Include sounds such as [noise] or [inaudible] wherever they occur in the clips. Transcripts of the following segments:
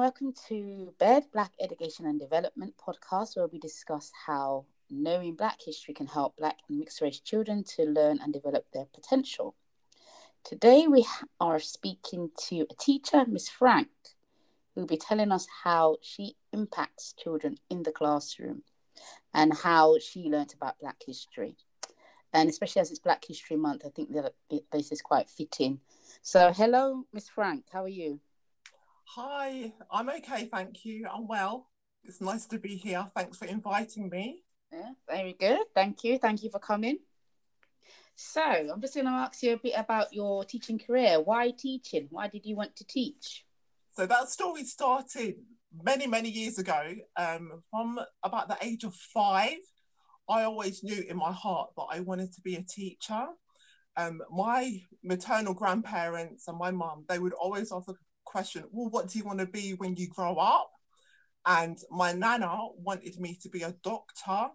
welcome to BED Black Education and Development podcast, where we discuss how knowing Black history can help Black and mixed race children to learn and develop their potential. Today, we are speaking to a teacher, Miss Frank, who will be telling us how she impacts children in the classroom and how she learnt about Black history. And especially as it's Black History Month, I think that this is quite fitting. So, hello, Miss Frank, how are you? Hi, I'm okay, thank you. I'm well. It's nice to be here. Thanks for inviting me. Yeah, very good. Thank you. Thank you for coming. So, I'm just going to ask you a bit about your teaching career. Why teaching? Why did you want to teach? So, that story started many, many years ago. Um, from about the age of five, I always knew in my heart that I wanted to be a teacher. Um, my maternal grandparents and my mum, they would always ask question, well, what do you want to be when you grow up? And my nana wanted me to be a doctor.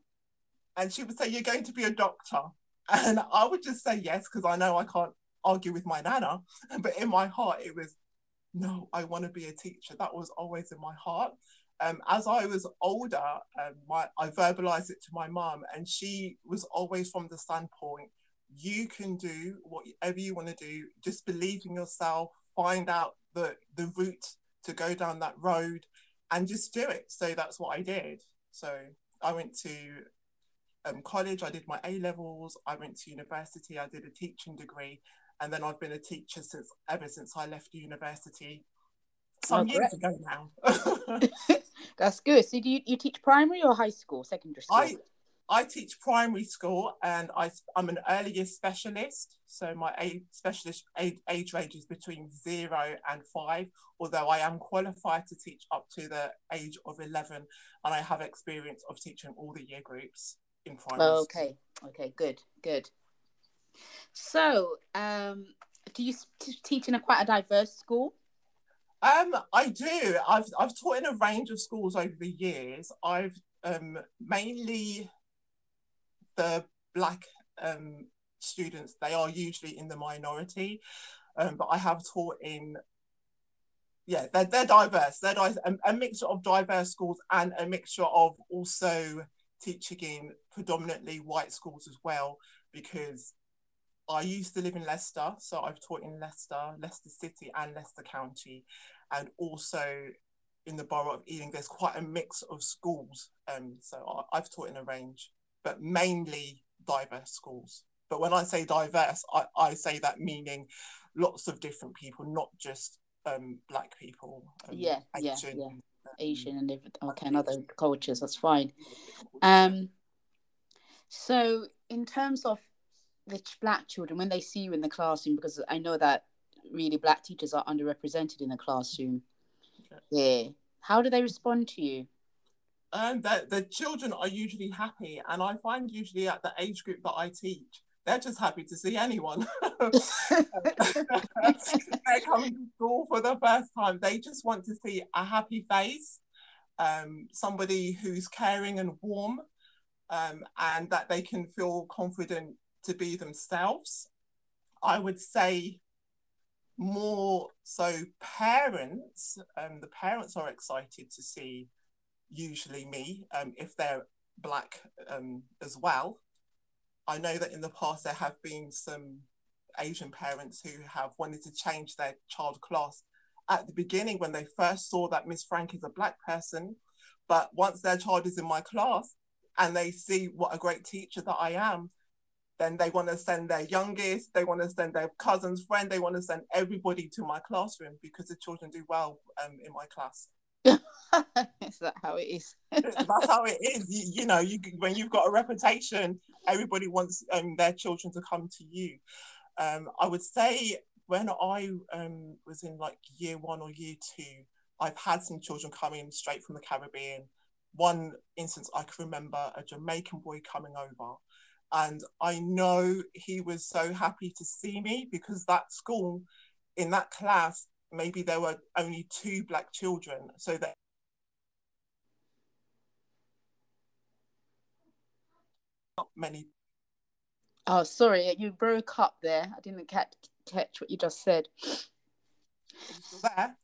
And she would say, You're going to be a doctor. And I would just say yes, because I know I can't argue with my nana. But in my heart, it was, No, I want to be a teacher. That was always in my heart. Um, as I was older, um, my, I verbalized it to my mum, and she was always from the standpoint you can do whatever you want to do, just believe in yourself, find out the the route to go down that road and just do it. So that's what I did. So I went to um, college, I did my A levels, I went to university, I did a teaching degree, and then I've been a teacher since ever since I left university some oh, years ago now. [laughs] [laughs] That's good. So do you, you teach primary or high school, secondary school? I, I teach primary school and I, I'm an early years specialist. So my age, specialist age, age range is between zero and five, although I am qualified to teach up to the age of 11 and I have experience of teaching all the year groups in primary oh, Okay, school. okay, good, good. So, um, do you teach in a quite a diverse school? Um, I do. I've I've taught in a range of schools over the years. I've um, mainly the black um, students, they are usually in the minority. Um, but I have taught in, yeah, they're, they're diverse. They're diverse, a, a mixture of diverse schools and a mixture of also teaching in predominantly white schools as well, because I used to live in Leicester, so I've taught in Leicester, Leicester City, and Leicester County, and also in the borough of Ealing. There's quite a mix of schools, um, so I, have taught in a range but mainly diverse schools. But when I say diverse, I, I say that meaning lots of different people, not just um, black people. Um, yeah, Asian, yeah, yeah. Asian and okay, and other cultures. That's fine. Um, so in terms of the black children, when they see you in the classroom, because I know that really black teachers are underrepresented in the classroom. Okay. Yeah. How do they respond to you? Um, the, the children are usually happy. And I find usually at the age group that I teach, they're just happy to see anyone. [laughs] they're coming to school for the first time. They just want to see a happy face, um, somebody who's caring and warm, um, and that they can feel confident to be themselves. I would say more so parents, um, the parents are excited to see usually me, um, if they're black um, as well. I know that in the past there have been some Asian parents who have wanted to change their child class at the beginning when they first saw that Miss Frank is a black person. But once their child is in my class and they see what a great teacher that I am, then they want to send their youngest, they want to send their cousin's friend, they want to send everybody to my classroom because the children do well um, in my class. [laughs] is that how it is? [laughs] That's how it is. You, you, know, you when you've got a reputation, everybody wants um, their children to come to you. Um, I would say when I um, was in like year one or year two, I've had some children coming straight from the Caribbean. One instance I can remember a Jamaican boy coming over, and I know he was so happy to see me because that school, in that class, maybe there were only two black children, so that many. Oh, sorry, you broke up there. I didn't catch catch what you just said. there?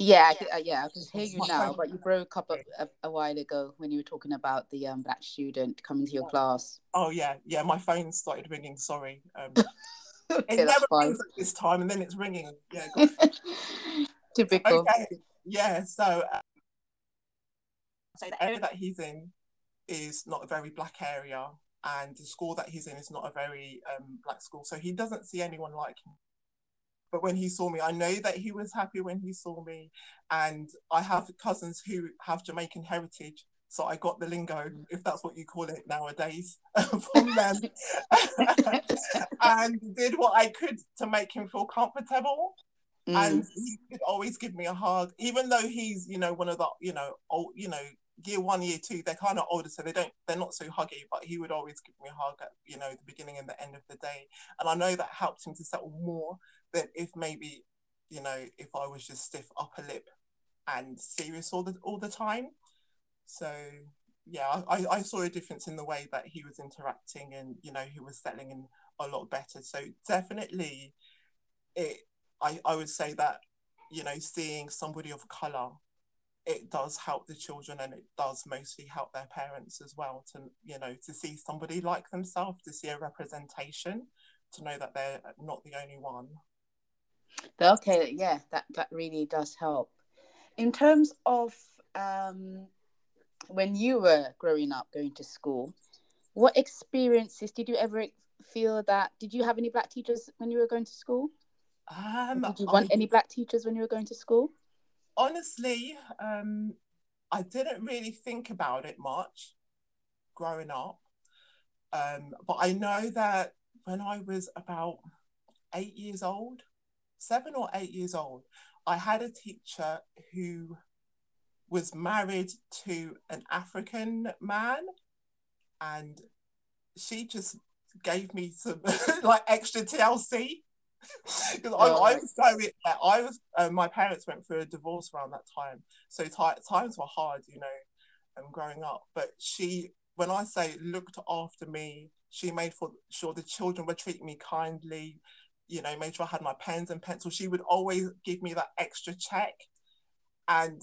Yeah, I could, uh, yeah, I can hear you now, but you broke up a, a, a while ago when you were talking about the um, black student coming to your class. Oh yeah, yeah. My phone started ringing. Sorry. Um, [laughs] Okay, it never fine. rings at this time, and then it's ringing. Yeah. [laughs] Typical. okay. Yeah. So, uh, so the area that he's in is not a very black area, and the school that he's in is not a very um, black school. So he doesn't see anyone like him. But when he saw me, I know that he was happy when he saw me. And I have cousins who have Jamaican heritage. So I got the lingo, if that's what you call it nowadays, [laughs] from them. [laughs] and did what I could to make him feel comfortable Mm. and he could always give me a hug, even though he's, you know, one of the, you know, old, you know, year one, year two, they're kind of older, so they don't, they're not so huggy, but he would always give me a hug at, you know, the beginning and the end of the day, and I know that helped him to settle more than if maybe, you know, if I was just stiff upper lip and serious all the all the time. So yeah, I, I saw a difference in the way that he was interacting, and you know, he was settling in a lot better. So definitely, it I, I would say that you know seeing somebody of color it does help the children and it does mostly help their parents as well to you know to see somebody like themselves to see a representation to know that they're not the only one Okay, yeah, that that really does help. In terms of um, when you were growing up, going to school, what experiences did you ever feel that? Did you have any black teachers when you were going to school? um Did you want I- any black teachers when you were going to school? Honestly um I didn't really think about it much growing up. Um but I know that when I was about eight years old seven or eight years old I had a teacher who was married to an African man and she just gave me some [laughs] like extra TLC [laughs] because I, I was going I was uh, my parents went through a divorce around that time. So ti times were hard you know um, growing up. But she when I say looked after me she made for sure the children were treating me kindly you know made sure I had my pens and pencils she would always give me that extra check. And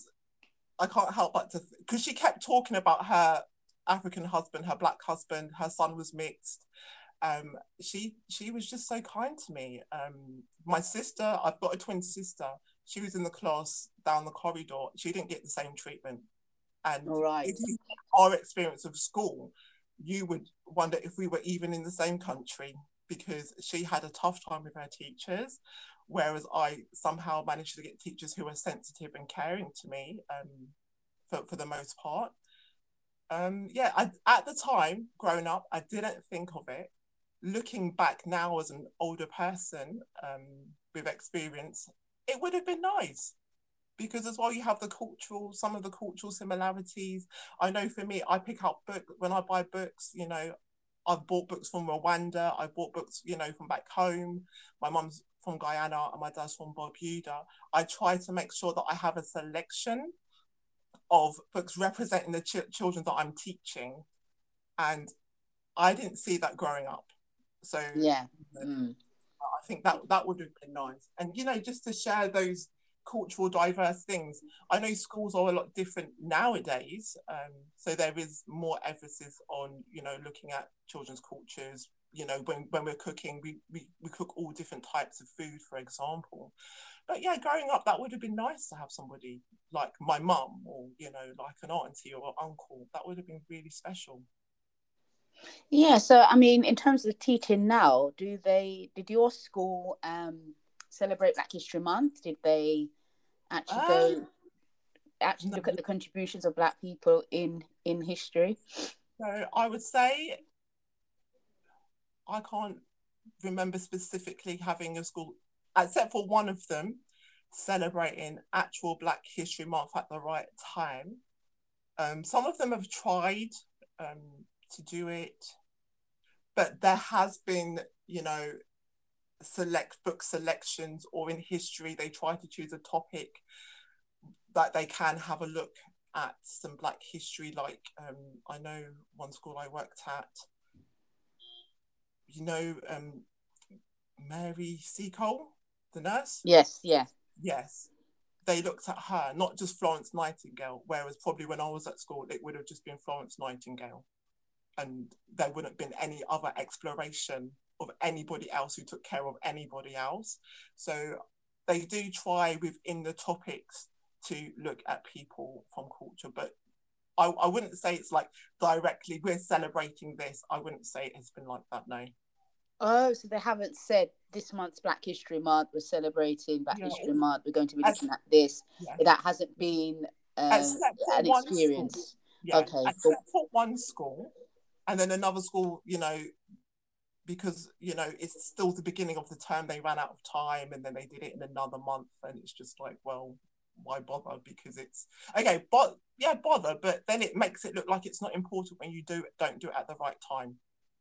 I can't help but to because she kept talking about her African husband her black husband her son was mixed um she she was just so kind to me. Um my sister i've got a twin sister. She was in the class down the corridor. She didn't get the same treatment. And All right. if our experience of school you would wonder if we were even in the same country because she had a tough time with her teachers whereas i somehow managed to get teachers who were sensitive and caring to me um for, for the most part. Um yeah I, at the time growing up i didn't think of it looking back now as an older person um, with experience, it would have been nice because as well you have the cultural, some of the cultural similarities. I know for me, I pick up book when I buy books. You know, I've bought books from Rwanda. I bought books, you know, from back home. My mum's from Guyana and my dad's from Barbuda. I try to make sure that I have a selection of books representing the ch- children that I'm teaching, and I didn't see that growing up. So Yeah. Mm. I think that that would have been nice. And you know, just to share those cultural diverse things. I know schools are a lot different nowadays. Um, so there is more emphasis on, you know, looking at children's cultures. You know, when, when we're cooking, we, we, we cook all different types of food, for example. But yeah, growing up, that would have been nice to have somebody like my mum or, you know, like an auntie or an uncle. That would have been really special. Yeah, so I mean, in terms of teaching now, do they did your school um celebrate Black History Month? Did they actually go Um, actually no. look at the contributions of Black people in in history? So I would say I can't remember specifically having a school, except for one of them, celebrating actual Black History Month at the right time. Um, some of them have tried um, to do it, but there has been, you know, select book selections or in history they try to choose a topic that they can have a look at some black history like um, i know one school i worked at you know um, mary seacole the nurse Yes, yeah. yes they looked at her, not just Florence Nightingale, whereas probably when I was at school, it would have just been Florence Nightingale. And there wouldn't have been any other exploration of anybody else who took care of anybody else. So they do try within the topics to look at people from culture, but I, I wouldn't say it's like directly we're celebrating this. I wouldn't say it has been like that, no. Oh, so they haven't said this month's Black History Month, we're celebrating Black yeah, History Month, we're going to be looking at this. Yeah. That hasn't been um, an experience. Yeah, okay. Except for one school, and then another school, you know, because you know it's still the beginning of the term, they ran out of time, and then they did it in another month, and it's just like, well, why bother? Because it's okay, but yeah, bother, but then it makes it look like it's not important when you do it, don't do it at the right time.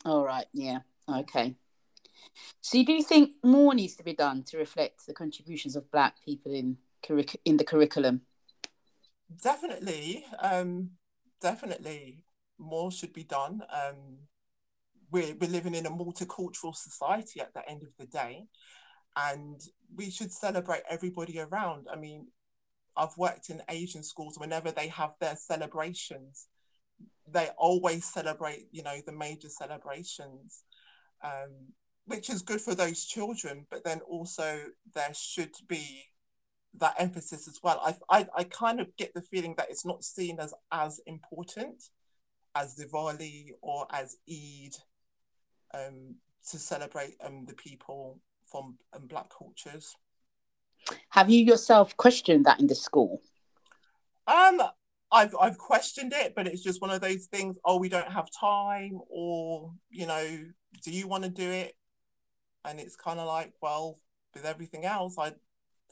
All right, yeah, okay. So, you do you think more needs to be done to reflect the contributions of Black people in curric- in the curriculum? Definitely, um, definitely, more should be done. Um, we're we're living in a multicultural society at the end of the day, and we should celebrate everybody around. I mean, I've worked in Asian schools. Whenever they have their celebrations, they always celebrate, you know, the major celebrations. Um, which is good for those children, but then also there should be that emphasis as well. I, I, I kind of get the feeling that it's not seen as as important as Diwali or as Eid um, to celebrate um, the people from um, Black cultures. Have you yourself questioned that in the school? Um, I've I've questioned it, but it's just one of those things. Oh, we don't have time, or you know, do you want to do it? and it's kind of like well with everything else i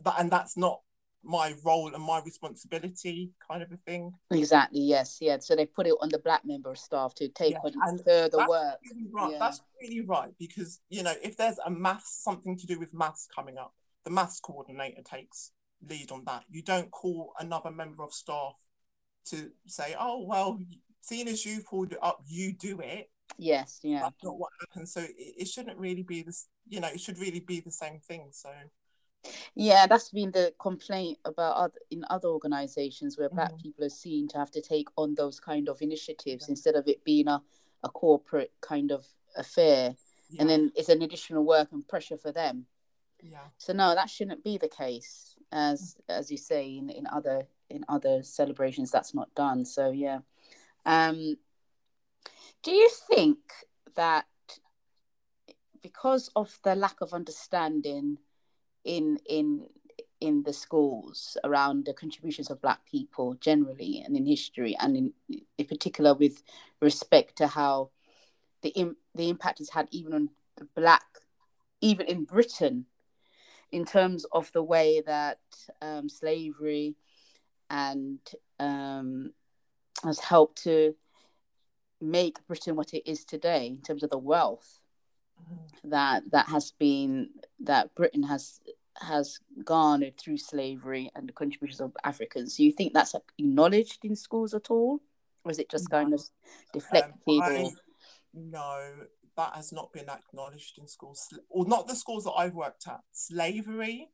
that and that's not my role and my responsibility kind of a thing exactly yes yeah so they put it on the black member of staff to take yeah, on further work really right. Yeah. that's really right because you know if there's a maths something to do with maths coming up the maths coordinator takes lead on that you don't call another member of staff to say oh well seeing as you pulled it up you do it Yes, yeah. That's not what happens. So it, it shouldn't really be this, you know, it should really be the same thing. So yeah, that's been the complaint about other, in other organizations where black mm-hmm. people are seen to have to take on those kind of initiatives yeah. instead of it being a, a corporate kind of affair. Yeah. And then it's an additional work and pressure for them. Yeah. So no, that shouldn't be the case. As as you say in, in other in other celebrations that's not done. So yeah. Um do you think that because of the lack of understanding in in in the schools around the contributions of black people generally and in history and in, in particular with respect to how the Im- the impact has had even on the black even in britain in terms of the way that um, slavery and um, has helped to make Britain what it is today in terms of the wealth. That that has been that Britain has has garnered through slavery and the contributions of Africans. Do you think that's acknowledged in schools at all, or is it just no. kind of deflected? Um, I. No, that has not been acknowledged in schools, or not the schools that I've worked at. Slavery,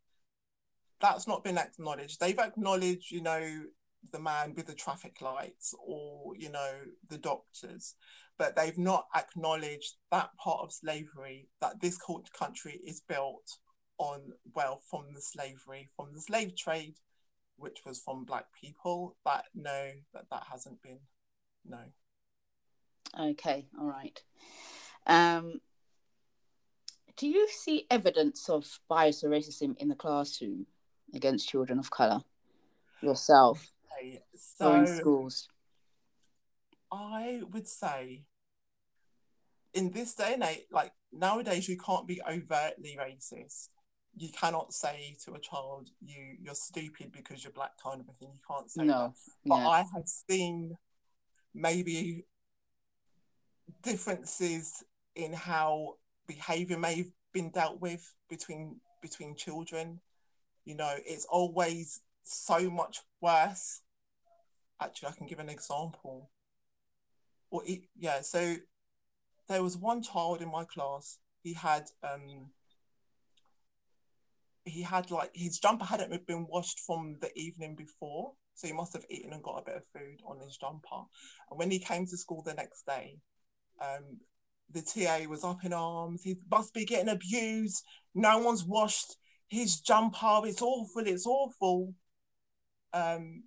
that's not been acknowledged. They've acknowledged, you know, the man with the traffic lights or you know the doctors but they've not acknowledged that part of slavery that this country is built on wealth from the slavery from the slave trade which was from black people that no that that hasn't been no. Okay all right. Um do you see evidence of bias or racism in the classroom against children of color yourself so or in schools? I would say in this day and age, like nowadays, you can't be overtly racist. You cannot say to a child, "You you're stupid because you're black," kind of a thing. You can't say no. that. But yeah. I have seen maybe differences in how behavior may have been dealt with between between children. You know, it's always so much worse actually I can give an example. Or it, yeah, so there was one child in my class. He had um, he had like his jumper hadn't been washed from the evening before. So he must have eaten and got a bit of food on his jumper. And when he came to school the next day, um, the TA was up in arms. He must be getting abused. No one's washed his jumper. It's awful. It's awful. Um,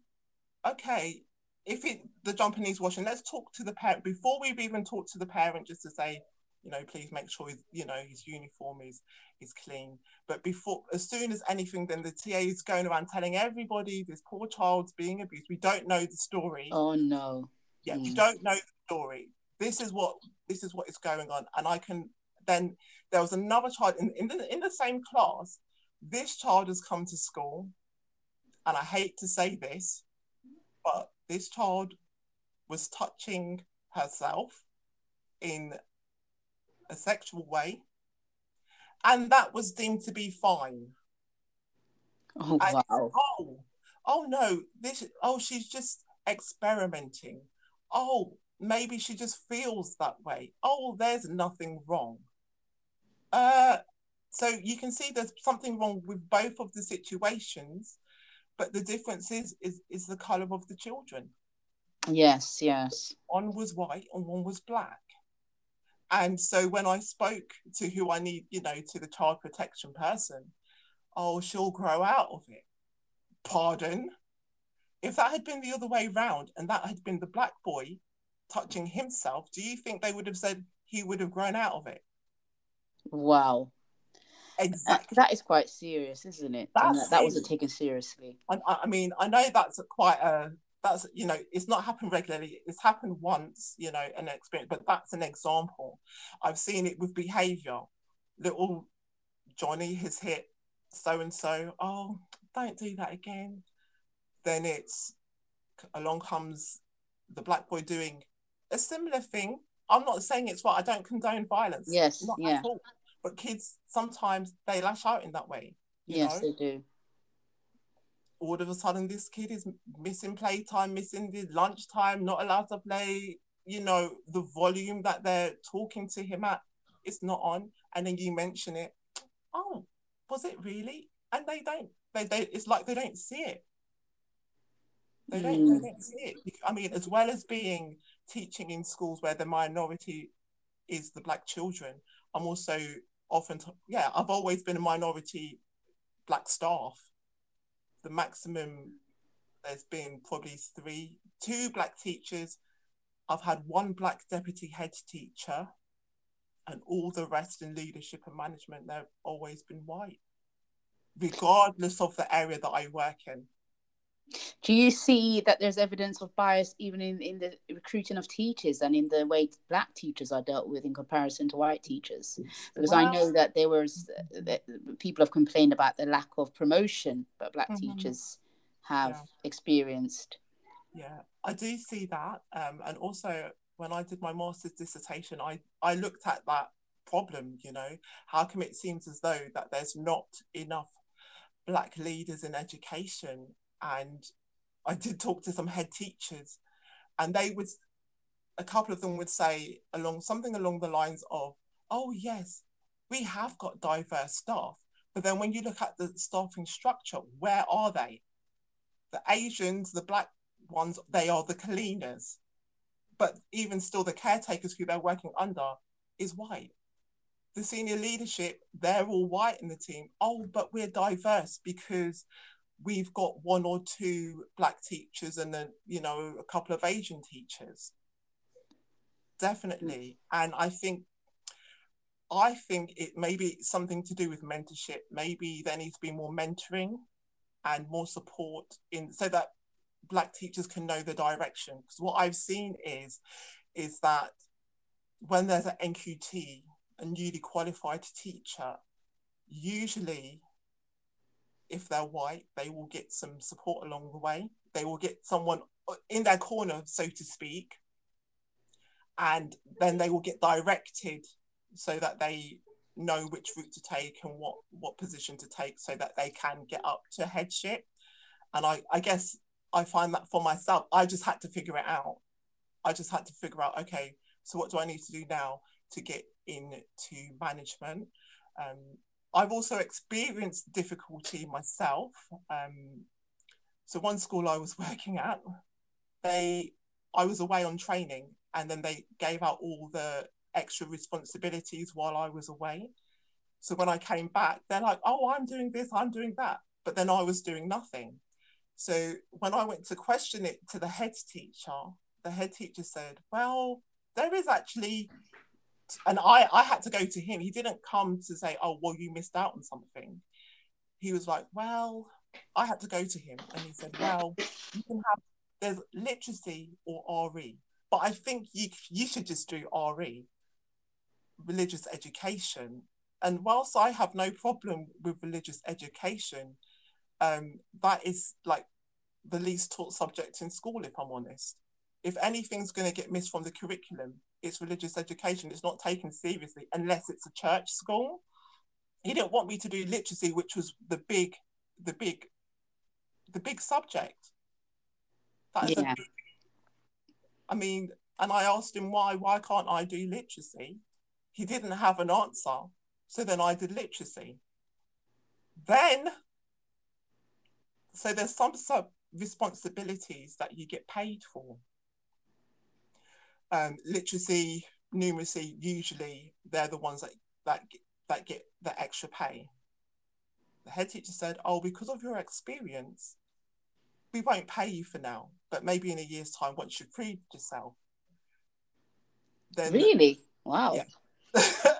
okay, if it the jumper needs washing, let's talk to the parent before we've even talked to the parent just to say, you know, please make sure his, you know, his uniform is is clean. But before, as soon as anything, then the TA is going around telling everybody this poor child's being abused. We don't know the story. Oh no. Yeah, mm. we don't know the story. This is what this is what is going on, and I can then there was another child in in the, in the same class. This child has come to school, and I hate to say this, but this child was touching herself in a sexual way, and that was deemed to be fine. Oh and, wow! Oh, oh no! This oh she's just experimenting. Oh, maybe she just feels that way. Oh, there's nothing wrong. Uh, so you can see there's something wrong with both of the situations, but the difference is is is the color of the children. Yes, yes. One was white and one was black. And so when I spoke to who I need, you know, to the child protection person, oh, she'll grow out of it. Pardon? If that had been the other way round and that had been the black boy touching himself, do you think they would have said he would have grown out of it? Wow. Exactly. That is quite serious, isn't it? That, that wasn't taken seriously. I, I mean, I know that's quite a that's you know it's not happened regularly it's happened once you know an experience but that's an example i've seen it with behavior little johnny has hit so and so oh don't do that again then it's along comes the black boy doing a similar thing i'm not saying it's right i don't condone violence yes not yeah. at all but kids sometimes they lash out in that way yes know? they do all of a sudden this kid is missing playtime, missing the lunchtime, not allowed to play, you know, the volume that they're talking to him at is not on. And then you mention it. Oh, was it really? And they don't, they, they it's like they don't see it. They don't, they hmm. don't see it. I mean, as well as being teaching in schools where the minority is the black children, I'm also often, yeah, I've always been a minority black staff the maximum there's been probably three, two black teachers. I've had one black deputy head teacher, and all the rest in leadership and management, they've always been white, regardless of the area that I work in. Do you see that there's evidence of bias even in, in the recruiting of teachers and in the way black teachers are dealt with in comparison to white teachers? Because I know that there was that people have complained about the lack of promotion, that black mm-hmm. teachers have yeah. experienced. Yeah, I do see that, um, and also when I did my master's dissertation, I I looked at that problem. You know, how come it seems as though that there's not enough black leaders in education and I did talk to some head teachers, and they would, a couple of them would say along something along the lines of, "Oh yes, we have got diverse staff, but then when you look at the staffing structure, where are they? The Asians, the black ones, they are the cleaners, but even still, the caretakers who they're working under is white." the senior leadership, they're all white in the team. Oh, but we're diverse because we've got one or two black teachers and then you know a couple of asian teachers. Definitely. And i think i think it maybe something to do with mentorship. Maybe there needs to be more mentoring and more support in so that black teachers can know the direction. Because what i've seen is is that when there's an nqt a newly qualified teacher usually if they're white, they will get some support along the way. They will get someone in their corner, so to speak, and then they will get directed so that they know which route to take and what what position to take so that they can get up to headship. And i i guess i find that for myself i just had to figure it out. I just had to figure out okay so what do i need to do now to get into management? Um, I've also experienced difficulty myself. Um, so one school I was [laughs] working at, they I was away on training and then they gave out all the extra responsibilities while I was away. So when I came back, they're like, oh, I'm doing this, I'm doing that. But then I was doing nothing. So when I went to question it to the head teacher, the head teacher said, well, there is actually, and I, I had to go to him. He didn't come to say, oh, well, you missed out on something. He was like, well, I had to go to him. And he said, well, you can have, there's literacy or RE. But I think you, you should just do RE, religious education. And whilst I have no problem with religious education, um, that is like the least taught subject in school, if I'm honest. If anything's going to get missed from the curriculum, it's religious education. It's not taken seriously unless it's a church school. He didn't want me to do literacy, which was the big, the big, the big subject. That yeah. a big, I mean, and I asked him why, why can't I do literacy? He didn't have an answer. So then I did literacy. Then so there's some sub responsibilities that you get paid for. Um, literacy, numeracy, usually they're the ones that, that, that get the extra pay. The head teacher said, oh, because of your experience, we won't pay you for now, but maybe in a year's time, once you've proved yourself. Then, really? Wow. Yeah. [laughs]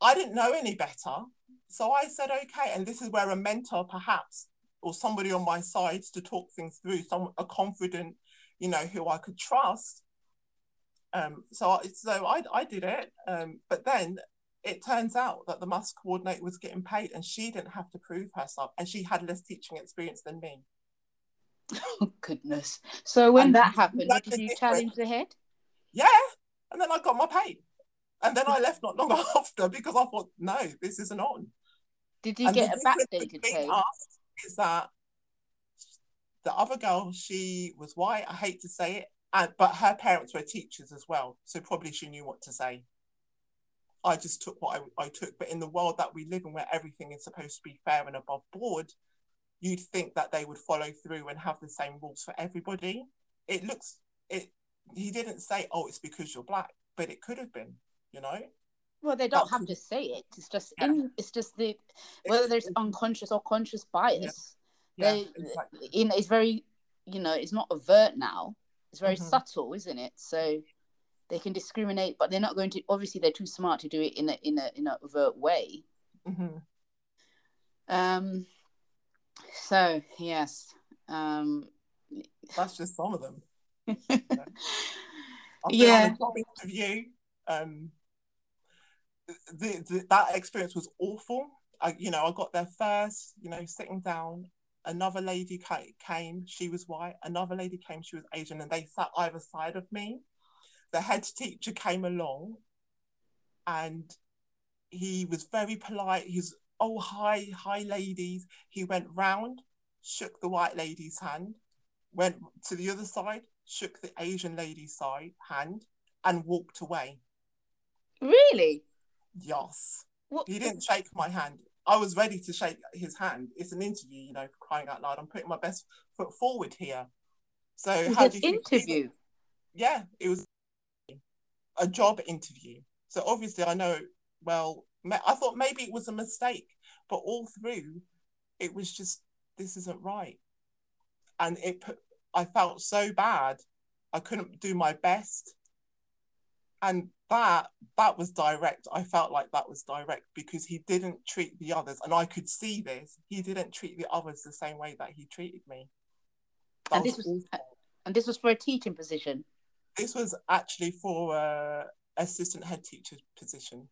I didn't know any better. So I said, okay. And this is where a mentor perhaps or somebody on my side to talk things through, some a confident, you know, who I could trust. Um, so I, so I, I did it, um, but then it turns out that the maths coordinator was getting paid, and she didn't have to prove herself, and she had less teaching experience than me. Oh goodness! So when and that happened, did you challenge the head? Yeah, and then I got my pay, and then I left not long [laughs] after because I thought, no, this isn't on. Did you and get a backdated pay? Asked, is that the other girl, she was white. I hate to say it, and but her parents were teachers as well, so probably she knew what to say. I just took what I, I took, but in the world that we live in, where everything is supposed to be fair and above board, you'd think that they would follow through and have the same rules for everybody. It looks it. He didn't say, "Oh, it's because you're black," but it could have been, you know. Well, they don't have to say it. It's just yeah. in. It's just the whether there's unconscious or conscious bias. Yeah. they, exactly. in it's very, you know, it's not overt now. It's very mm-hmm. subtle, isn't it? So they can discriminate, but they're not going to. Obviously, they're too smart to do it in a in a in a overt way. Mm-hmm. Um. So yes. Um. That's just some of them. [laughs] yeah. Interview. Um the, the, that experience was awful. I, you know, I got there first, you know, sitting down. Another lady came, she was white. Another lady came, she was Asian, and they sat either side of me. The head teacher came along and he was very polite. He's, oh, hi, hi, ladies. He went round, shook the white lady's hand, went to the other side, shook the Asian lady's side hand, and walked away. Really? Yes. What? He didn't shake my hand. I was ready to shake his hand. It's an interview, you know, crying out loud. I'm putting my best foot forward here. So it how do you interview? Yeah, it was a job interview. So obviously I know well I thought maybe it was a mistake, but all through it was just this isn't right. And it put I felt so bad. I couldn't do my best. And that that was direct. I felt like that was direct because he didn't treat the others and i could see this he didn't treat the others the same way that he treated me. That and this was, was uh, and this was for a teaching position? This was actually for a assistant head teacher position.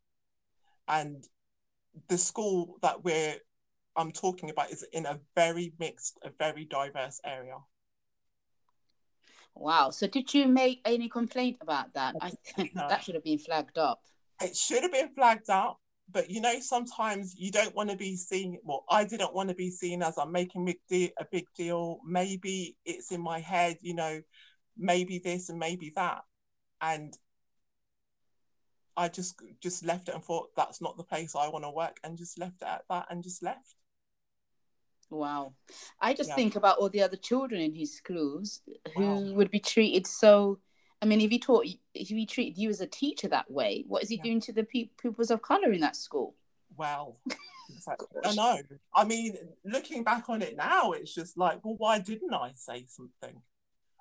And the school that we're i'm talking about is in a very mixed a very diverse area Wow. So did you make any complaint about that? I [laughs] think no. that should have been flagged up. It should have been flagged up, but you know, sometimes you don't want to be seen. Well, I didn't want to be seen as I'm making a big deal. Maybe it's in my head, you know, maybe this and maybe that. And I just just left it and thought that's not the place I want to work and just left it at that and just left. Wow. I just Yeah. think about all the other children in his schools who Wow. would be treated so. I mean, if he taught, if he treated you as a teacher that way, what is he Yeah. doing to the pe- pupils of color in that school? Well, exactly. I [laughs] know. I mean, looking back on it now, it's just like, well, why didn't I say something?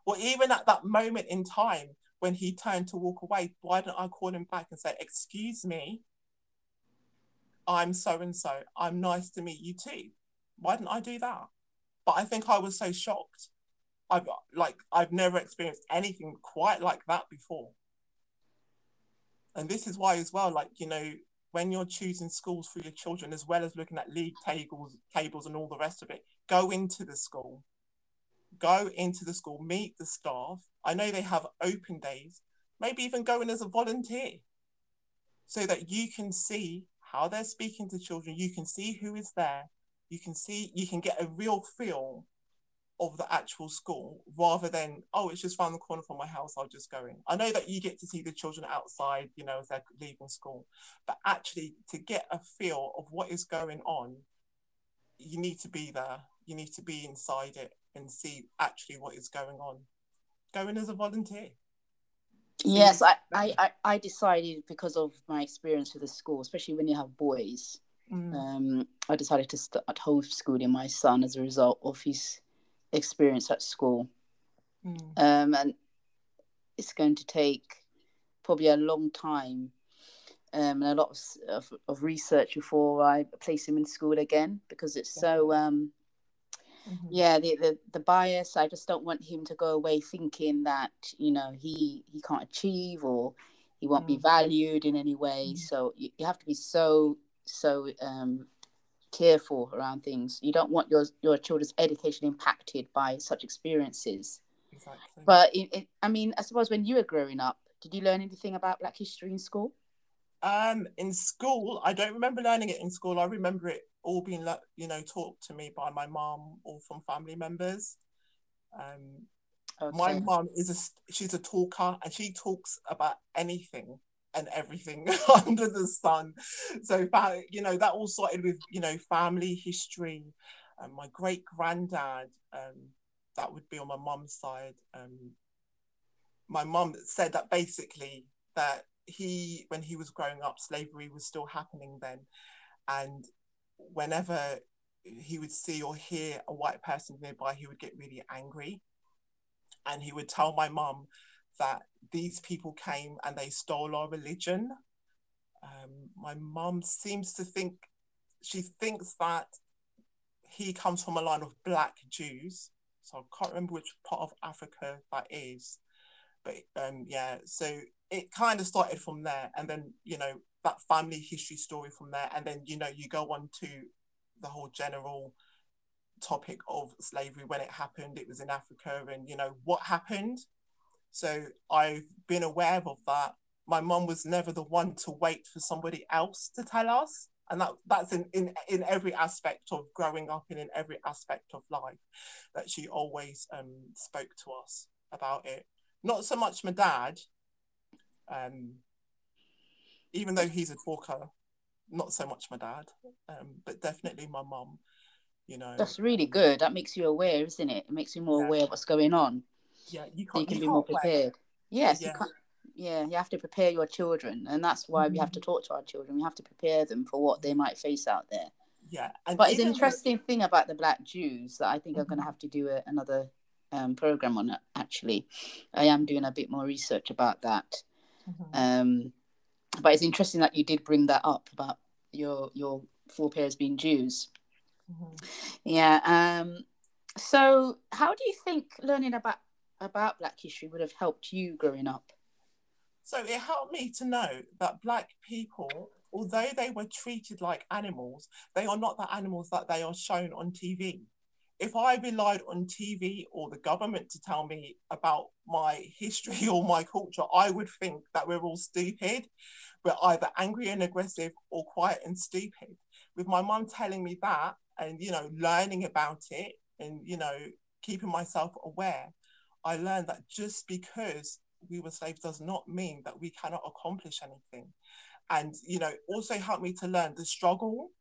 Or even at that moment in time when he turned to walk away, why didn't I call him back and say, excuse me, I'm so and so. I'm nice to meet you too. Why didn't I do that? But I think I was so shocked. I've like I've never experienced anything quite like that before. And this is why as well, like, you know, when you're choosing schools for your children, as well as looking at league tables, tables and all the rest of it, go into the school. Go into the school, meet the staff. I know they have open days, maybe even go in as a volunteer so that you can see how they're speaking to children. You can see who is there. You can see, you can get a real feel of the actual school rather than, oh, it's just round the corner from my house, I'll just go in. I know that you get to see the children outside, you know, as they're leaving school, but actually to get a feel of what is going on, you need to be there. You need to be inside it and see actually what is going on. Go in as a volunteer. Yes, I, I, I, I decided because of my experience with the school, especially when you have boys, Mm, um, I decided to start homeschooling my son as a result of his experience at school. mm, um, and it's going to take probably a long time um, and a lot of, of, of research before I place him in school again because it's so um, mhm. yeah the, the the bias. I just don't want him to go away thinking that you know he he can't achieve or he won't be Mm. valued in any way. Mm. So you, you have to be so so um, careful around things. You don't want your your children's education impacted by such experiences. Exactly. But it, it, I mean, I suppose when you were growing up, did you learn anything about Black history in school? Um, in school, I don't remember learning it in school. I remember it all being, you know, taught to me by my mom or from family members. Um, Okay. my mom is a she's a talker and she talks about anything and everything [laughs] under the sun. So, you know, that all started with, you know, family history. My great granddad, um, that would be on my mum's side. Um, my mum said that basically that he, when he was growing up, slavery was still happening then, and whenever he would see or hear a white person nearby, he would get really angry, and he would tell my mum that these people came and they stole our religion. Um, my mum seems to think she thinks that he comes from a line of black Jews. So I can't remember which part of Africa that is. But um, yeah, so it kind of started from there. And then, you know, that family history story from there. And then, you know, you go on to the whole general topic of slavery when it happened. It was in Africa and, you know, what happened. So I've been aware of that. My mum was never the one to wait for somebody else to tell us. And that, that's in, in, in every aspect of growing up and in every aspect of life that she always um, spoke to us about it. Not so much my dad, um, even though he's a talker, not so much my dad, um, but definitely my mum, you know. That's really good. That makes you aware, isn't it? It makes you more Yeah. aware of what's going on. Yeah, you So you can't, you be can't more prepared. Yes, Yeah. you can't. Yeah, you have to prepare your children, and that's why we have to talk to our children. We have to prepare them for what they might face out there. Yeah, and But it's an interesting thing about the Black Jews that I think I'm going to have to do a, another um, program on it. Actually, I am doing a bit more research about that. Mhm. Um, but it's interesting that you did bring that up about your your forebears being Jews. Mhm. Yeah. Um, so, how do you think learning about about Black history would have helped you growing up? So it helped me to know that black people, although they were treated like animals, they are not the animals that they are shown on TV. If I relied on TV or the government to tell me about my history [laughs] or my culture, I would think that we're all stupid. We're either angry and aggressive or quiet and stupid. With my mum telling me that and, you know, learning about it and, you know, keeping myself aware, I learned that just because we were slaves does not mean that we cannot accomplish anything. And, you know, also helped me to learn the struggle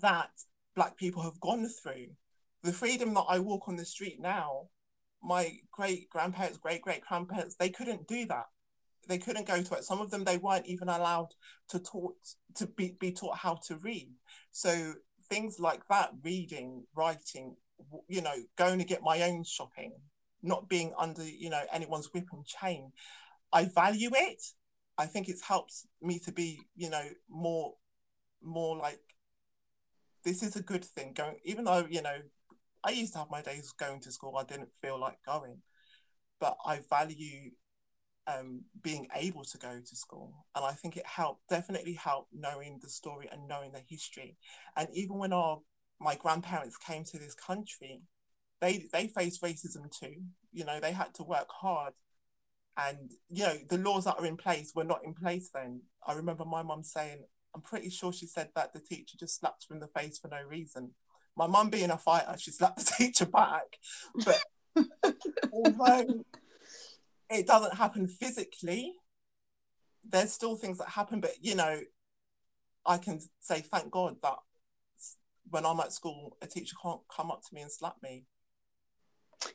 that Black people have gone through. The freedom that I walk on the street now, my great grandparents, great great grandparents, they couldn't do that. They couldn't go to it. Some of them, they weren't even allowed to taught to be, be taught how to read. So things like that, reading, writing, you know, going to get my own shopping, not being under, you know, anyone's whip and chain. I value it. I think it's helped me to be, you know, more, more like, this is a good thing. Going, even though, you know, I used to have my days going to school, I didn't feel like going, but I value um, being able to go to school. And I think it helped, definitely helped knowing the story and knowing the history. And even when our my grandparents came to this country, they they faced racism too. You know, they had to work hard. And you know, the laws that are in place were not in place then. I remember my mum saying, I'm pretty sure she said that the teacher just slapped her in the face for no reason. My mum being a fighter, she slapped the [laughs] teacher back. But [laughs] although it doesn't happen physically, there's still things that happen. But you know, I can say thank God that when I'm at school, a teacher can't come up to me and slap me.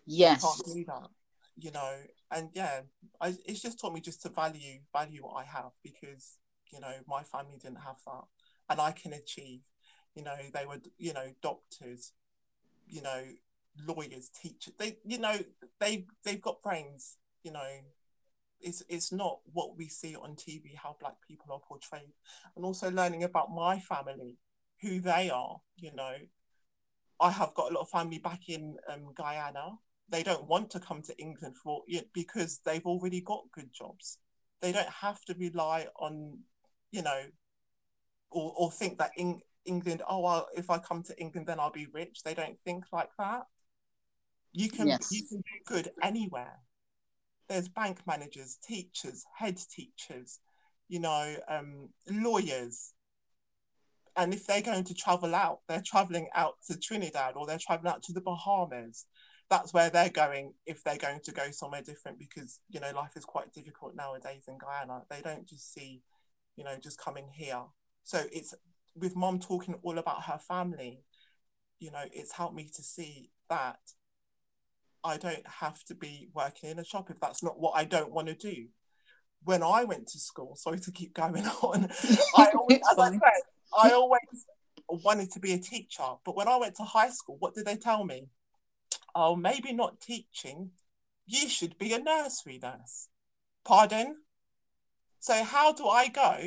Yes. can't do that, you know. And yeah, I, it's just taught me just to value value what I have because you know my family didn't have that, and I can achieve. You know, they were you know doctors, you know lawyers, teachers. They you know they they've got brains. You know, it's it's not what we see on TV how black people are portrayed, and also learning about my family who they are. You know, I have got a lot of family back in um, Guyana. They don't want to come to England for because they've already got good jobs. They don't have to rely on, you know, or, or think that in England, oh well, if I come to England, then I'll be rich. They don't think like that. You can yes. you can do good anywhere. There's bank managers, teachers, head teachers, you know, um, lawyers, and if they're going to travel out, they're traveling out to Trinidad or they're traveling out to the Bahamas. That's where they're going if they're going to go somewhere different because, you know, life is quite difficult nowadays in Guyana. They don't just see, you know, just coming here. So it's with mom talking all about her family, you know, it's helped me to see that I don't have to be working in a shop if that's not what I don't want to do. When I went to school, sorry to keep going [laughs] on, I [laughs] always, as I said, I always wanted to be a teacher, but when I went to high school, what did they tell me? Oh, maybe not teaching. You should be a nursery nurse. Pardon? So how do I go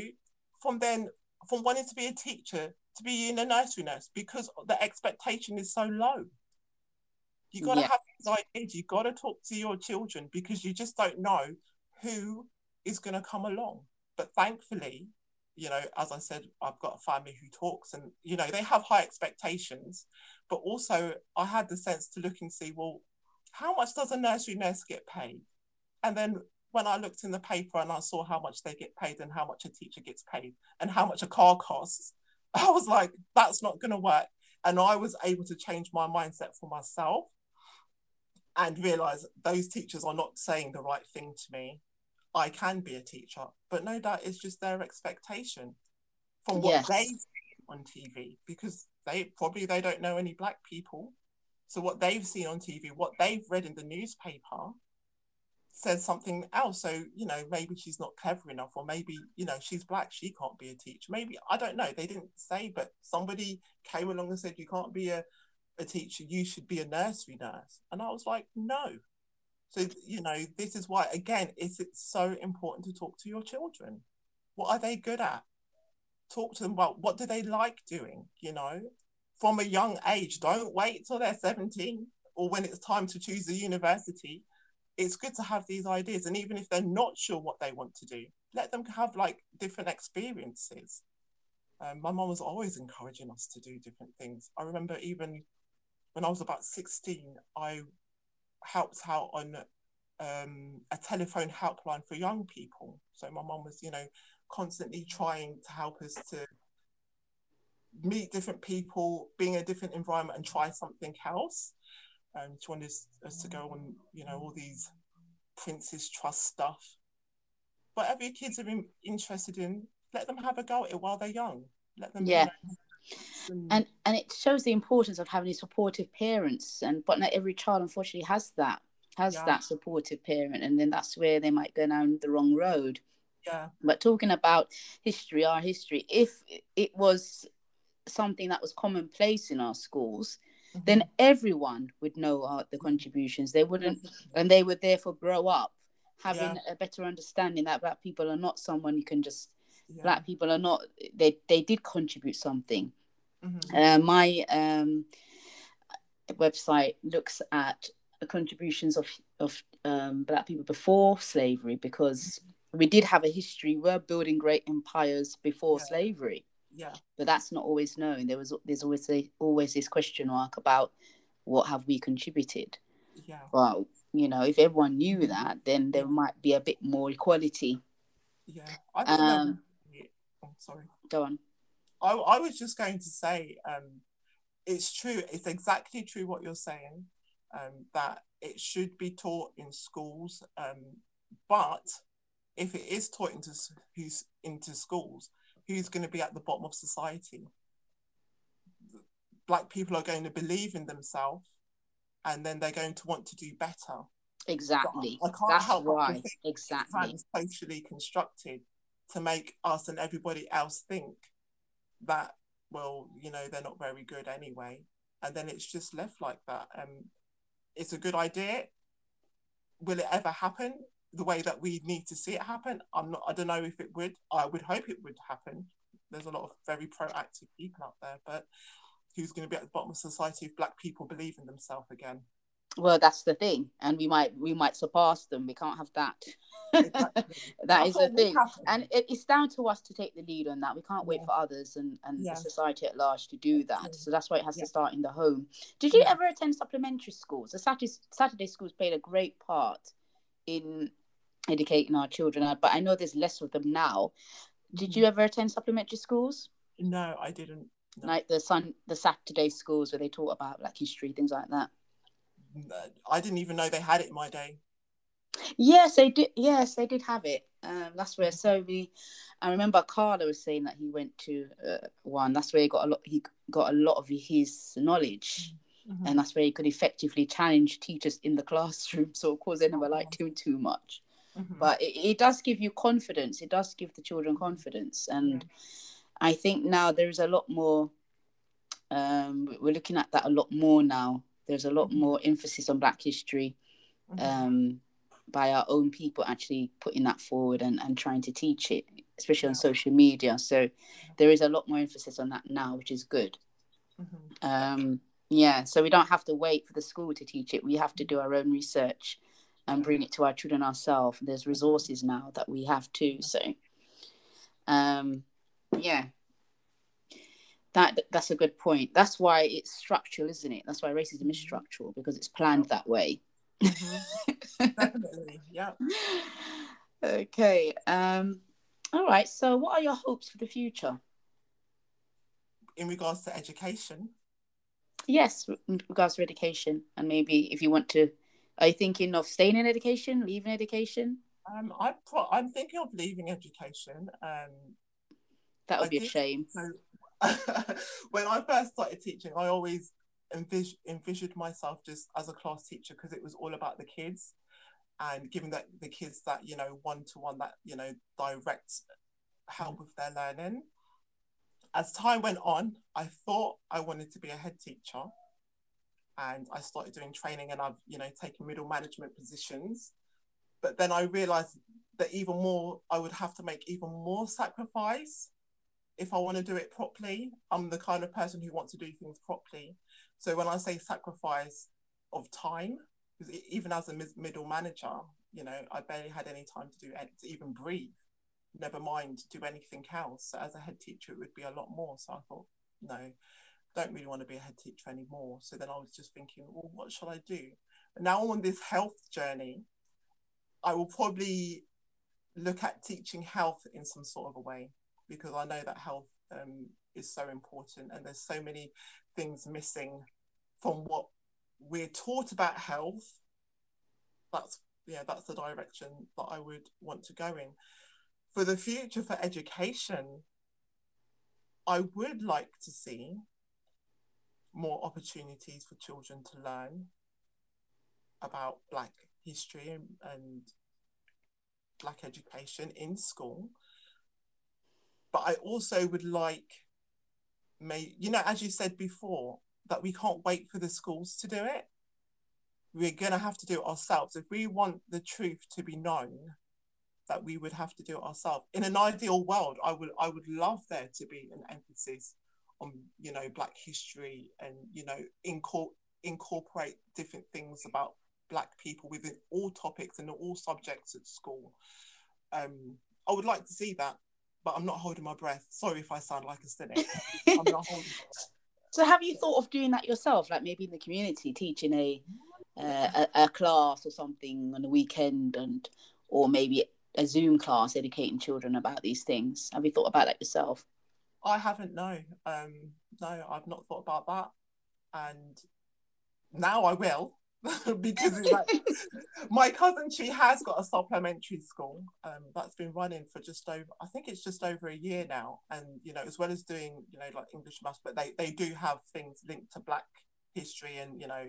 from then from wanting to be a teacher to being a nursery nurse because the expectation is so low? You got to yeah. have these ideas. You got to talk to your children because you just don't know who is going to come along. But thankfully, you know, as I said, I've got a family who talks and, you know, they have high expectations. But also, I had the sense to look and see, well, how much does a nursery nurse get paid? And then when I looked in the paper and I saw how much they get paid and how much a teacher gets paid and how much a car costs, [laughs] I was like, that's not going to work. And I was able to change my mindset for myself and realize those teachers are not saying the right thing to me. I can be a teacher, but no doubt it's just their expectation from what yes. they see on TV because they probably they don't know any black people. So what they've seen on TV, what they've read in the newspaper says something else. So, you know, maybe she's not clever enough, or maybe, you know, she's black, she can't be a teacher. Maybe I don't know. They didn't say, but somebody came along and said you can't be a, a teacher, you should be a nursery nurse. And I was like, no, so, you know, this is why, again, it's, it's so important to talk to your children. What are they good at? Talk to them about what do they like doing, you know, from a young age. Don't wait till they're 17 or when it's time to choose a university. It's good to have these ideas. And even if they're not sure what they want to do, let them have like different experiences. Um, my mom was always encouraging us to do different things. I remember even when I was about 16, I helped out on um, a telephone helpline for young people. So my mom was, you know, constantly trying to help us to meet different people, being in a different environment, and try something else. Um, she wanted us, us to go on, you know, all these Prince's Trust stuff. Whatever your kids are in, interested in, let them have a go at it while they're young. Let them. Yeah. And and it shows the importance of having supportive parents and but not every child unfortunately has that has yeah. that supportive parent and then that's where they might go down the wrong road yeah but talking about history our history if it was something that was commonplace in our schools mm-hmm. then everyone would know uh, the contributions they wouldn't and they would therefore grow up having yeah. a better understanding that black people are not someone you can just yeah. black people are not they they did contribute something mm-hmm. uh, my um website looks at the contributions of of um, black people before slavery because we did have a history. We we're building great empires before yeah. slavery. Yeah. But that's not always known. There was there's always a, always this question mark about what have we contributed. Yeah. Well, you know, if everyone knew that, then there might be a bit more equality. Yeah. I think um, oh, sorry. Go on. I, I was just going to say, um, it's true. It's exactly true what you're saying. Um, that it should be taught in schools, um, but if it is taught into who's into schools, who's going to be at the bottom of society? Black people are going to believe in themselves, and then they're going to want to do better. Exactly. But I can't That's help right. Exactly. It's socially constructed to make us and everybody else think that well, you know, they're not very good anyway, and then it's just left like that. Um, it's a good idea. Will it ever happen? the way that we need to see it happen. I'm not. I don't know if it would. I would hope it would happen. There's a lot of very proactive people out there, but who's going to be at the bottom of society if black people believe in themselves again? Well, that's the thing, and we might we might surpass them. We can't have that. Exactly. [laughs] that is the thing, and it, it's down to us to take the lead on that. We can't wait yeah. for others and and yeah. the society at large to do that. Yeah. So that's why it has to start in the home. Did you ever attend supplementary schools? The Saturday Saturday schools played a great part in educating our children but i know there's less of them now did you mm-hmm. ever attend supplementary schools no i didn't no. like the sun the saturday schools where they taught about black history things like that i didn't even know they had it in my day yes they did yes they did have it um, that's where so we i remember carla was saying that he went to uh, one that's where he got a lot he got a lot of his knowledge mm-hmm. and that's where he could effectively challenge teachers in the [laughs] classroom so of course they never liked him too much mm-hmm. but it, it, does give you confidence it does give the children confidence and yeah. i think now there's a lot more um, we're looking at that a lot more now there's a lot more emphasis on black history mm-hmm. um, by our own people actually putting that forward and, and trying to teach it especially on social media so there is a lot more emphasis on that now which is good mm-hmm. um, yeah so we don't have to wait for the school to teach it we have to do our own research and bring it to our children ourselves. There's resources now that we have too. So, um, yeah, that that's a good point. That's why it's structural, isn't it? That's why racism is structural because it's planned that way. Mm-hmm. Yeah. [laughs] Okay. Um. All right. So, what are your hopes for the future? In regards to education. Yes, in regards to education, and maybe if you want to are you thinking of staying in education, leaving education? Um, I'm pro- I'm thinking of leaving education. Um, that would I be a shame. So, [laughs] when I first started teaching, I always envis- envisioned myself just as a class teacher because it was all about the kids and giving that the kids that you know one to one that you know direct help with their learning. As time went on, I thought I wanted to be a head teacher and I started doing training and I've, you know, taken middle management positions. But then I realized that even more, I would have to make even more sacrifice if I want to do it properly. I'm the kind of person who wants to do things properly. So when I say sacrifice of time, because even as a middle manager, you know, I barely had any time to do to even breathe. Never mind do anything else. As a head teacher, it would be a lot more. So I thought, no, don't really want to be a head teacher anymore. So then I was just thinking, well, what shall I do? And now on this health journey, I will probably look at teaching health in some sort of a way because I know that health um, is so important and there's so many things missing from what we're taught about health. That's yeah, that's the direction that I would want to go in. For the future for education, I would like to see more opportunities for children to learn about Black history and, and Black education in school. But I also would like, may you know, as you said before, that we can't wait for the schools to do it. We're going to have to do it ourselves. If we want the truth to be known, that we would have to do it ourselves. In an ideal world, I would I would love there to be an emphasis on you know Black history and you know incor- incorporate different things about Black people within all topics and all subjects at school. Um, I would like to see that, but I'm not holding my breath. Sorry if I sound like a cynic. [laughs] I'm not holding. So, have you thought of doing that yourself, like maybe in the community, teaching a uh, a, a class or something on the weekend, and or maybe a Zoom class educating children about these things? Have you thought about that yourself? I haven't. No, um, no, I've not thought about that, and now I will [laughs] because like, [laughs] my cousin she has got a supplementary school um, that's been running for just over I think it's just over a year now, and you know as well as doing you know like English maths, but they they do have things linked to Black history and you know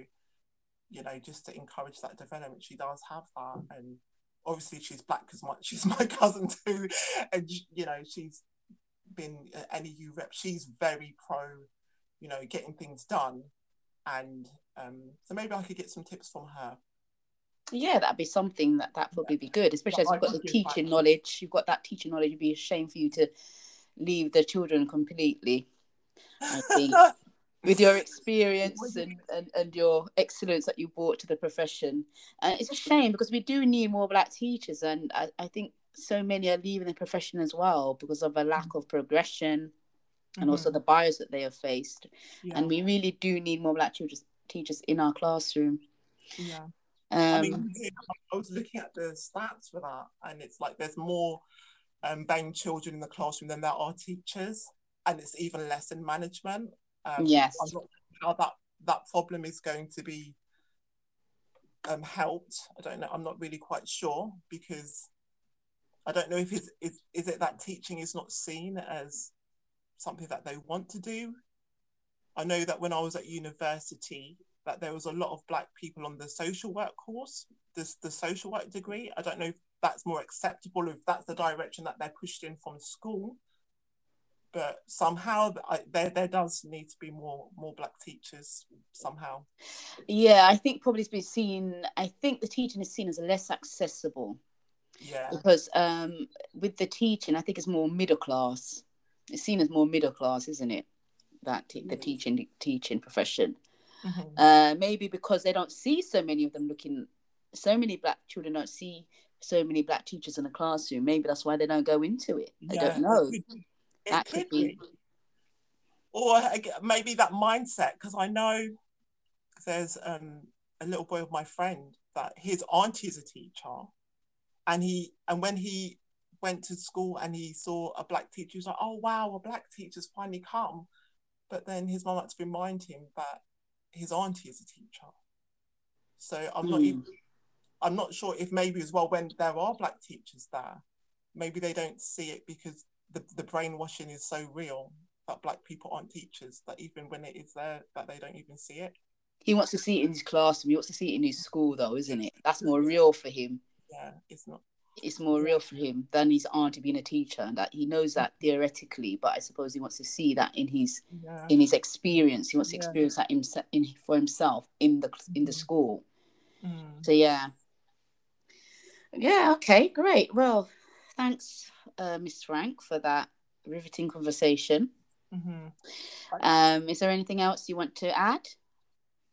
you know just to encourage that development. She does have that, and obviously she's black as [laughs] much she's my cousin too. And you know she's been an NEU rep she's very pro you know getting things done. And um, so maybe I could get some tips from her yeah that'd be something that that probably be good especially as you've got the teaching knowledge you've got that teaching knowledge it'd be a shame for you to leave the children completely I think [laughs] with your experience and, and, and your excellence that you brought to the profession. And it's a shame because we do need more black teachers, and I, I think so many are leaving the profession as well because of a lack of progression and mm-hmm. also the bias that they have faced. Yeah. And we really do need more black teachers teachers in our classroom. Yeah. Um, I mean, I was looking at the stats for that, and it's like there's more um, BAME children in the classroom than there are teachers, and it's even less in management. Um, yes. I'm not sure how that that problem is going to be um, helped. I don't know. I'm not really quite sure because I don't know if it's is, is it that teaching is not seen as something that they want to do. I know that when I was at university, that there was a lot of black people on the social work course, this the social work degree. I don't know if that's more acceptable, if that's the direction that they're pushed in from school but somehow I, there there does need to be more more black teachers somehow. Yeah i think probably it's been seen i think the teaching is seen as less accessible yeah. because um with the teaching i think it's more middle class. It's seen as more middle class isn't it that the teaching teaching profession mm-hmm. uh maybe because they don't see so many of them looking so many black children don't see so many black teachers in the classroom maybe that's why they don't go into it i yeah. don't know [laughs] it that could be. be. Or maybe that mindset, because I know there's um, a little boy of my friend that his auntie is a teacher, and he and when he went to school and he saw a black teacher, he was like, "Oh wow, a black teacher's finally come," but then his mum had to remind him that his auntie is a teacher. So I'm mm. not even. I'm not sure if maybe as well when there are black teachers there, maybe they don't see it because the, the brainwashing is so real that black people aren't teachers that even when it is there that they don't even see it he wants to see it in his classroom he wants to see it in his school though isn't it that's more real for him yeah it's not it's more real for him than his auntie being a teacher and that he knows that theoretically but i suppose he wants to see that in his yeah. in his experience he wants to experience yeah. that in, in, for himself in the in the mm-hmm. school mm. so yeah yeah okay great well thanks uh, Miss Frank, for that riveting conversation. Mm-hmm. Um, is there anything else you want to add?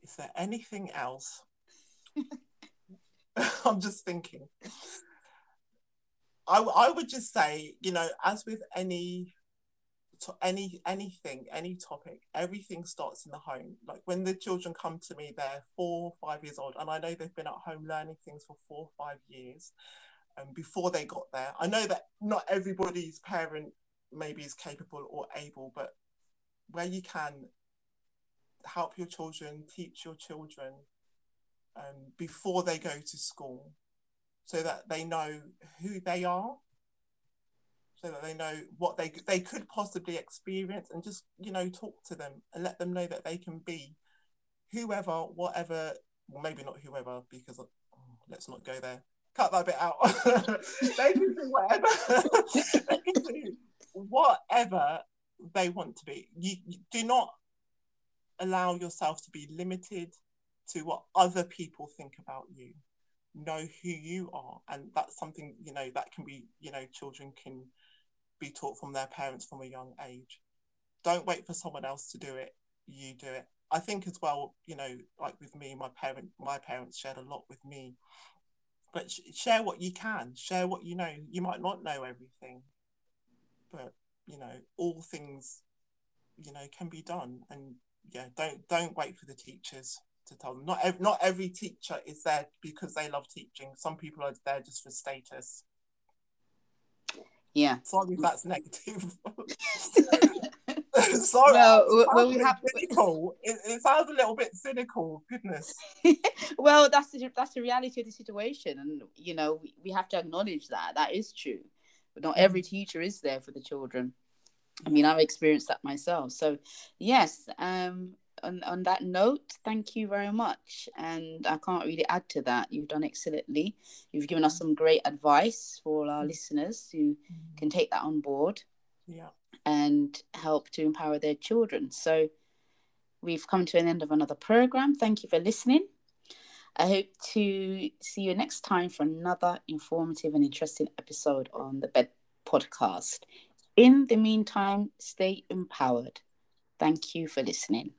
Is there anything else? [laughs] I'm just thinking. I, I would just say, you know, as with any to any anything, any topic, everything starts in the home. Like when the children come to me, they're four, five years old, and I know they've been at home learning things for four, five years um, before they got there. I know that not everybody's parent maybe is capable or able, but where you can help your children, teach your children um, before they go to school, so that they know who they are so that they know what they they could possibly experience and just you know talk to them and let them know that they can be whoever whatever well maybe not whoever because oh, let's not go there. Cut that bit out. [laughs] They can do whatever. They [laughs] whatever they want to be. You, you do not allow yourself to be limited to what other people think about you know who you are and that's something you know that can be you know children can be taught from their parents from a young age. Don't wait for someone else to do it. You do it. I think as well, you know, like with me, my parent, my parents shared a lot with me. But sh- share what you can. Share what you know. You might not know everything, but you know, all things, you know, can be done. And yeah, don't don't wait for the teachers to tell them. Not ev- not every teacher is there because they love teaching. Some people are there just for status. Yeah. Sorry if that's negative. [laughs] [laughs] Sorry. Well, well we have cynical. It, it, sounds a little bit cynical. Goodness. [laughs] well, that's the, that's the reality of the situation, and you know we, we have to acknowledge that that is true. But not every mm. teacher is there for the children. I mean, I've experienced that myself. So, yes, um, on, on that note, thank you very much. And I can't really add to that. You've done excellently. You've given us some great advice for all our mm. listeners who can take that on board. Yeah. And help to empower their children. So we've come to an end of another program. Thank you for listening. I hope to see you next time for another informative and interesting episode on the Bed Podcast. In the meantime, stay empowered. Thank you for listening.